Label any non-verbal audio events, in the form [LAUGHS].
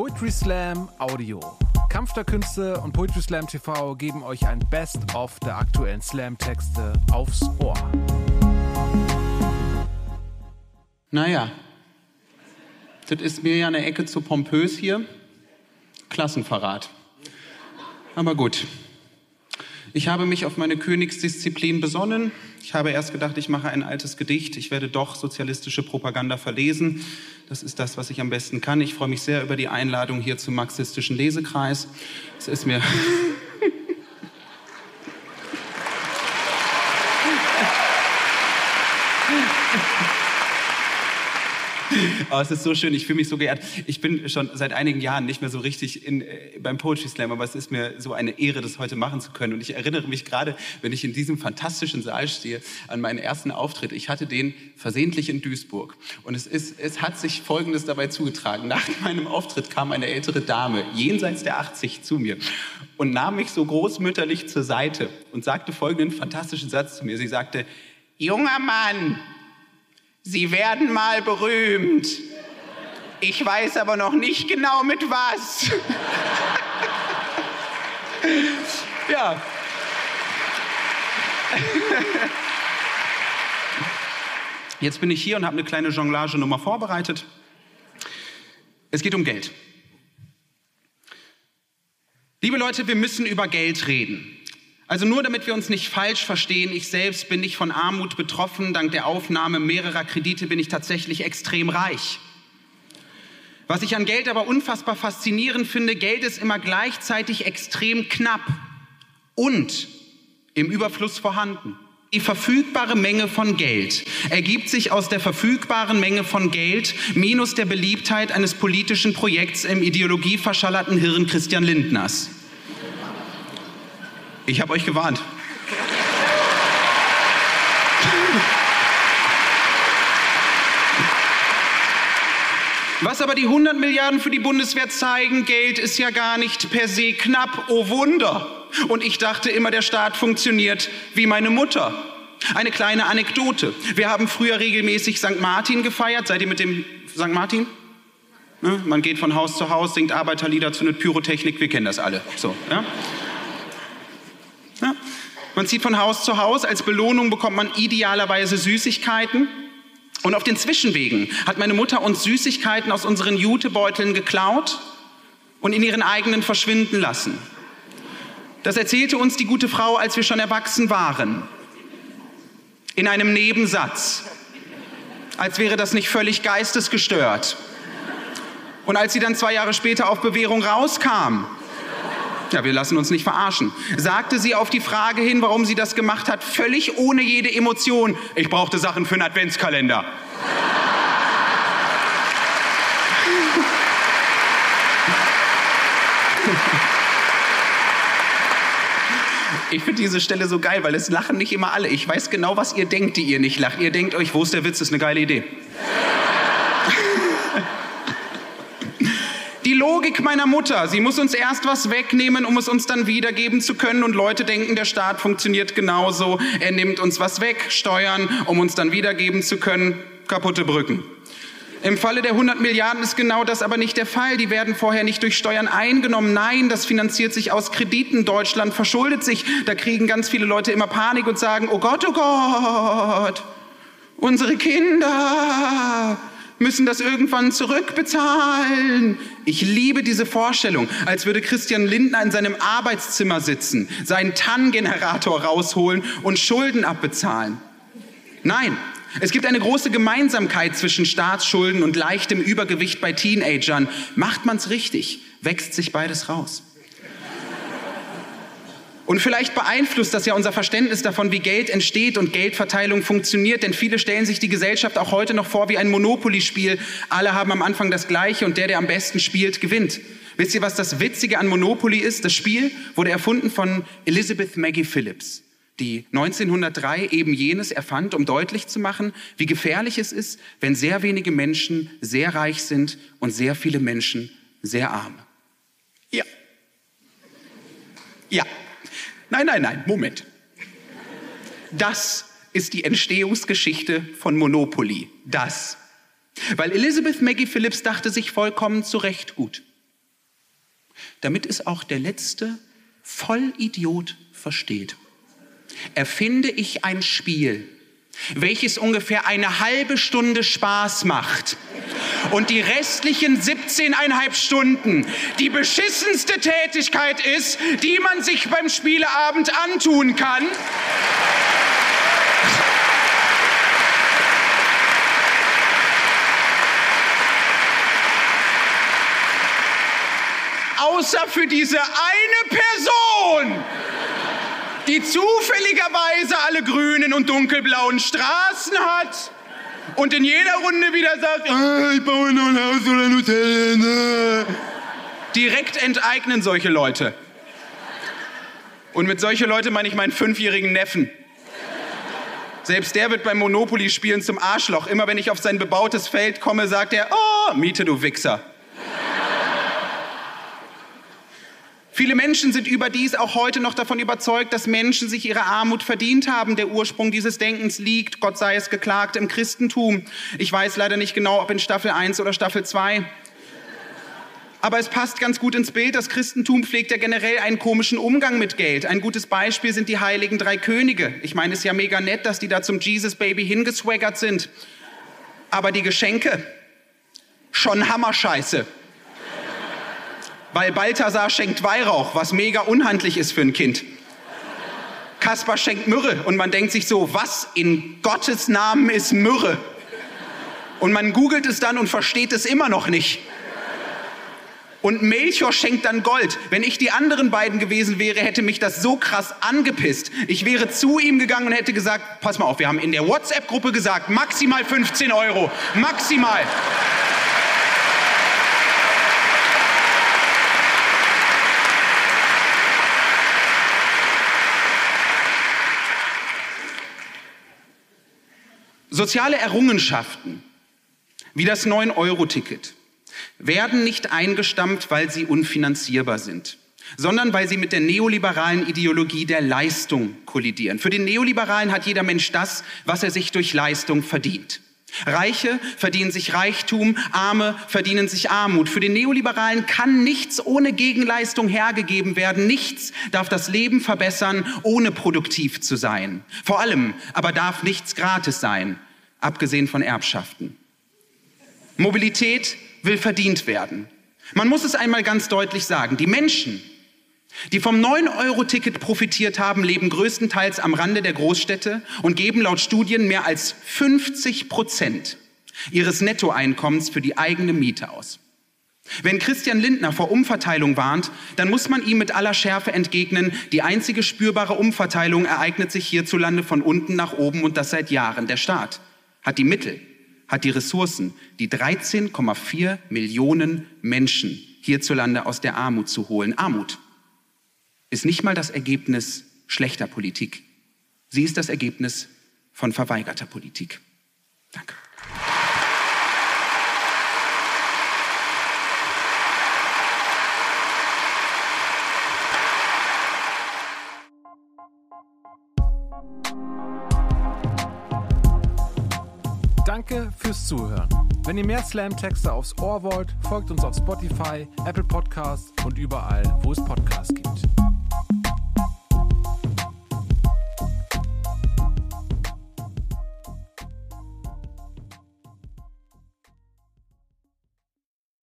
Poetry Slam Audio. Kampf der Künste und Poetry Slam TV geben euch ein Best-of der aktuellen Slam-Texte aufs Ohr. Naja, das ist mir ja eine Ecke zu pompös hier. Klassenverrat. Aber gut. Ich habe mich auf meine Königsdisziplin besonnen. Ich habe erst gedacht, ich mache ein altes Gedicht. Ich werde doch sozialistische Propaganda verlesen. Das ist das, was ich am besten kann. Ich freue mich sehr über die Einladung hier zum marxistischen Lesekreis. Es ist mir Oh, es ist so schön, ich fühle mich so geehrt. Ich bin schon seit einigen Jahren nicht mehr so richtig in, äh, beim Poetry Slam, aber es ist mir so eine Ehre, das heute machen zu können. Und ich erinnere mich gerade, wenn ich in diesem fantastischen Saal stehe, an meinen ersten Auftritt. Ich hatte den versehentlich in Duisburg. Und es, ist, es hat sich Folgendes dabei zugetragen. Nach [LAUGHS] meinem Auftritt kam eine ältere Dame, jenseits der 80, zu mir und nahm mich so großmütterlich zur Seite und sagte folgenden fantastischen Satz zu mir. Sie sagte, junger Mann, Sie werden mal berühmt. Ich weiß aber noch nicht genau mit was. [LAUGHS] ja. [LAUGHS] Jetzt bin ich hier und habe eine kleine Jonglage-Nummer vorbereitet. Es geht um Geld. Liebe Leute, wir müssen über Geld reden. Also nur damit wir uns nicht falsch verstehen, ich selbst bin nicht von Armut betroffen. Dank der Aufnahme mehrerer Kredite bin ich tatsächlich extrem reich. Was ich an Geld aber unfassbar faszinierend finde, Geld ist immer gleichzeitig extrem knapp und im Überfluss vorhanden. Die verfügbare Menge von Geld ergibt sich aus der verfügbaren Menge von Geld minus der Beliebtheit eines politischen Projekts im ideologieverschallerten Hirn Christian Lindners. Ich habe euch gewarnt. Was aber die 100 Milliarden für die Bundeswehr zeigen, Geld ist ja gar nicht per se knapp, oh Wunder. Und ich dachte immer, der Staat funktioniert wie meine Mutter. Eine kleine Anekdote. Wir haben früher regelmäßig St. Martin gefeiert. Seid ihr mit dem St. Martin? Ne? Man geht von Haus zu Haus, singt Arbeiterlieder, zündet Pyrotechnik. Wir kennen das alle. So, ja? Man zieht von Haus zu Haus, als Belohnung bekommt man idealerweise Süßigkeiten. Und auf den Zwischenwegen hat meine Mutter uns Süßigkeiten aus unseren Jutebeuteln geklaut und in ihren eigenen verschwinden lassen. Das erzählte uns die gute Frau, als wir schon erwachsen waren. In einem Nebensatz. Als wäre das nicht völlig geistesgestört. Und als sie dann zwei Jahre später auf Bewährung rauskam, ja, wir lassen uns nicht verarschen. Sagte sie auf die Frage hin, warum sie das gemacht hat, völlig ohne jede Emotion. Ich brauchte Sachen für einen Adventskalender. Ich finde diese Stelle so geil, weil es lachen nicht immer alle. Ich weiß genau, was ihr denkt, die ihr nicht lacht. Ihr denkt euch, wo ist der Witz? Das ist eine geile Idee. Logik meiner Mutter, sie muss uns erst was wegnehmen, um es uns dann wiedergeben zu können. Und Leute denken, der Staat funktioniert genauso. Er nimmt uns was weg, Steuern, um uns dann wiedergeben zu können. Kaputte Brücken. Im Falle der 100 Milliarden ist genau das aber nicht der Fall. Die werden vorher nicht durch Steuern eingenommen. Nein, das finanziert sich aus Krediten. Deutschland verschuldet sich. Da kriegen ganz viele Leute immer Panik und sagen, oh Gott, oh Gott, unsere Kinder müssen das irgendwann zurückbezahlen. Ich liebe diese Vorstellung, als würde Christian Lindner in seinem Arbeitszimmer sitzen, seinen TAN-Generator rausholen und Schulden abbezahlen. Nein, es gibt eine große Gemeinsamkeit zwischen Staatsschulden und leichtem Übergewicht bei Teenagern. Macht man's richtig, wächst sich beides raus. Und vielleicht beeinflusst das ja unser Verständnis davon, wie Geld entsteht und Geldverteilung funktioniert. Denn viele stellen sich die Gesellschaft auch heute noch vor wie ein Monopoly-Spiel. Alle haben am Anfang das Gleiche und der, der am besten spielt, gewinnt. Wisst ihr, was das Witzige an Monopoly ist? Das Spiel wurde erfunden von Elizabeth Maggie Phillips, die 1903 eben jenes erfand, um deutlich zu machen, wie gefährlich es ist, wenn sehr wenige Menschen sehr reich sind und sehr viele Menschen sehr arm. Ja. Ja. Nein, nein, nein, Moment. Das ist die Entstehungsgeschichte von Monopoly. Das. Weil Elizabeth Maggie Phillips dachte sich vollkommen zu Recht gut. damit es auch der letzte Vollidiot versteht. Erfinde ich ein Spiel, welches ungefähr eine halbe Stunde Spaß macht und die restlichen 17,5 Stunden die beschissenste Tätigkeit ist, die man sich beim Spieleabend antun kann. Außer für diese eine Person die zufälligerweise alle grünen und dunkelblauen Straßen hat und in jeder Runde wieder sagt, ah, ich baue noch ein Haus oder ein Hotel. Ne? Direkt enteignen solche Leute. Und mit solche Leute meine ich meinen fünfjährigen Neffen. Selbst der wird beim Monopoly-Spielen zum Arschloch. Immer wenn ich auf sein bebautes Feld komme, sagt er, oh, Miete, du Wichser. Viele Menschen sind überdies auch heute noch davon überzeugt, dass Menschen sich ihre Armut verdient haben. Der Ursprung dieses Denkens liegt, Gott sei es geklagt, im Christentum. Ich weiß leider nicht genau, ob in Staffel 1 oder Staffel 2. Aber es passt ganz gut ins Bild. Das Christentum pflegt ja generell einen komischen Umgang mit Geld. Ein gutes Beispiel sind die heiligen drei Könige. Ich meine, es ist ja mega nett, dass die da zum Jesus Baby hingeswaggert sind. Aber die Geschenke, schon Hammerscheiße. Weil Balthasar schenkt Weihrauch, was mega unhandlich ist für ein Kind. Kaspar schenkt Myrrhe und man denkt sich so, was in Gottes Namen ist Myrrhe? Und man googelt es dann und versteht es immer noch nicht. Und Melchior schenkt dann Gold. Wenn ich die anderen beiden gewesen wäre, hätte mich das so krass angepisst. Ich wäre zu ihm gegangen und hätte gesagt, pass mal auf, wir haben in der WhatsApp-Gruppe gesagt, maximal 15 Euro. Maximal. Soziale Errungenschaften wie das 9-Euro-Ticket werden nicht eingestampft, weil sie unfinanzierbar sind, sondern weil sie mit der neoliberalen Ideologie der Leistung kollidieren. Für den Neoliberalen hat jeder Mensch das, was er sich durch Leistung verdient. Reiche verdienen sich Reichtum, Arme verdienen sich Armut. Für den Neoliberalen kann nichts ohne Gegenleistung hergegeben werden. Nichts darf das Leben verbessern, ohne produktiv zu sein. Vor allem aber darf nichts gratis sein, abgesehen von Erbschaften. Mobilität will verdient werden. Man muss es einmal ganz deutlich sagen. Die Menschen, die vom 9-Euro-Ticket profitiert haben, leben größtenteils am Rande der Großstädte und geben laut Studien mehr als 50 Prozent ihres Nettoeinkommens für die eigene Miete aus. Wenn Christian Lindner vor Umverteilung warnt, dann muss man ihm mit aller Schärfe entgegnen, die einzige spürbare Umverteilung ereignet sich hierzulande von unten nach oben und das seit Jahren. Der Staat hat die Mittel, hat die Ressourcen, die 13,4 Millionen Menschen hierzulande aus der Armut zu holen. Armut ist nicht mal das Ergebnis schlechter Politik. Sie ist das Ergebnis von verweigerter Politik. Danke. Fürs Zuhören. Wenn ihr mehr Slam-Texte aufs Ohr wollt, folgt uns auf Spotify, Apple Podcasts und überall, wo es Podcasts gibt.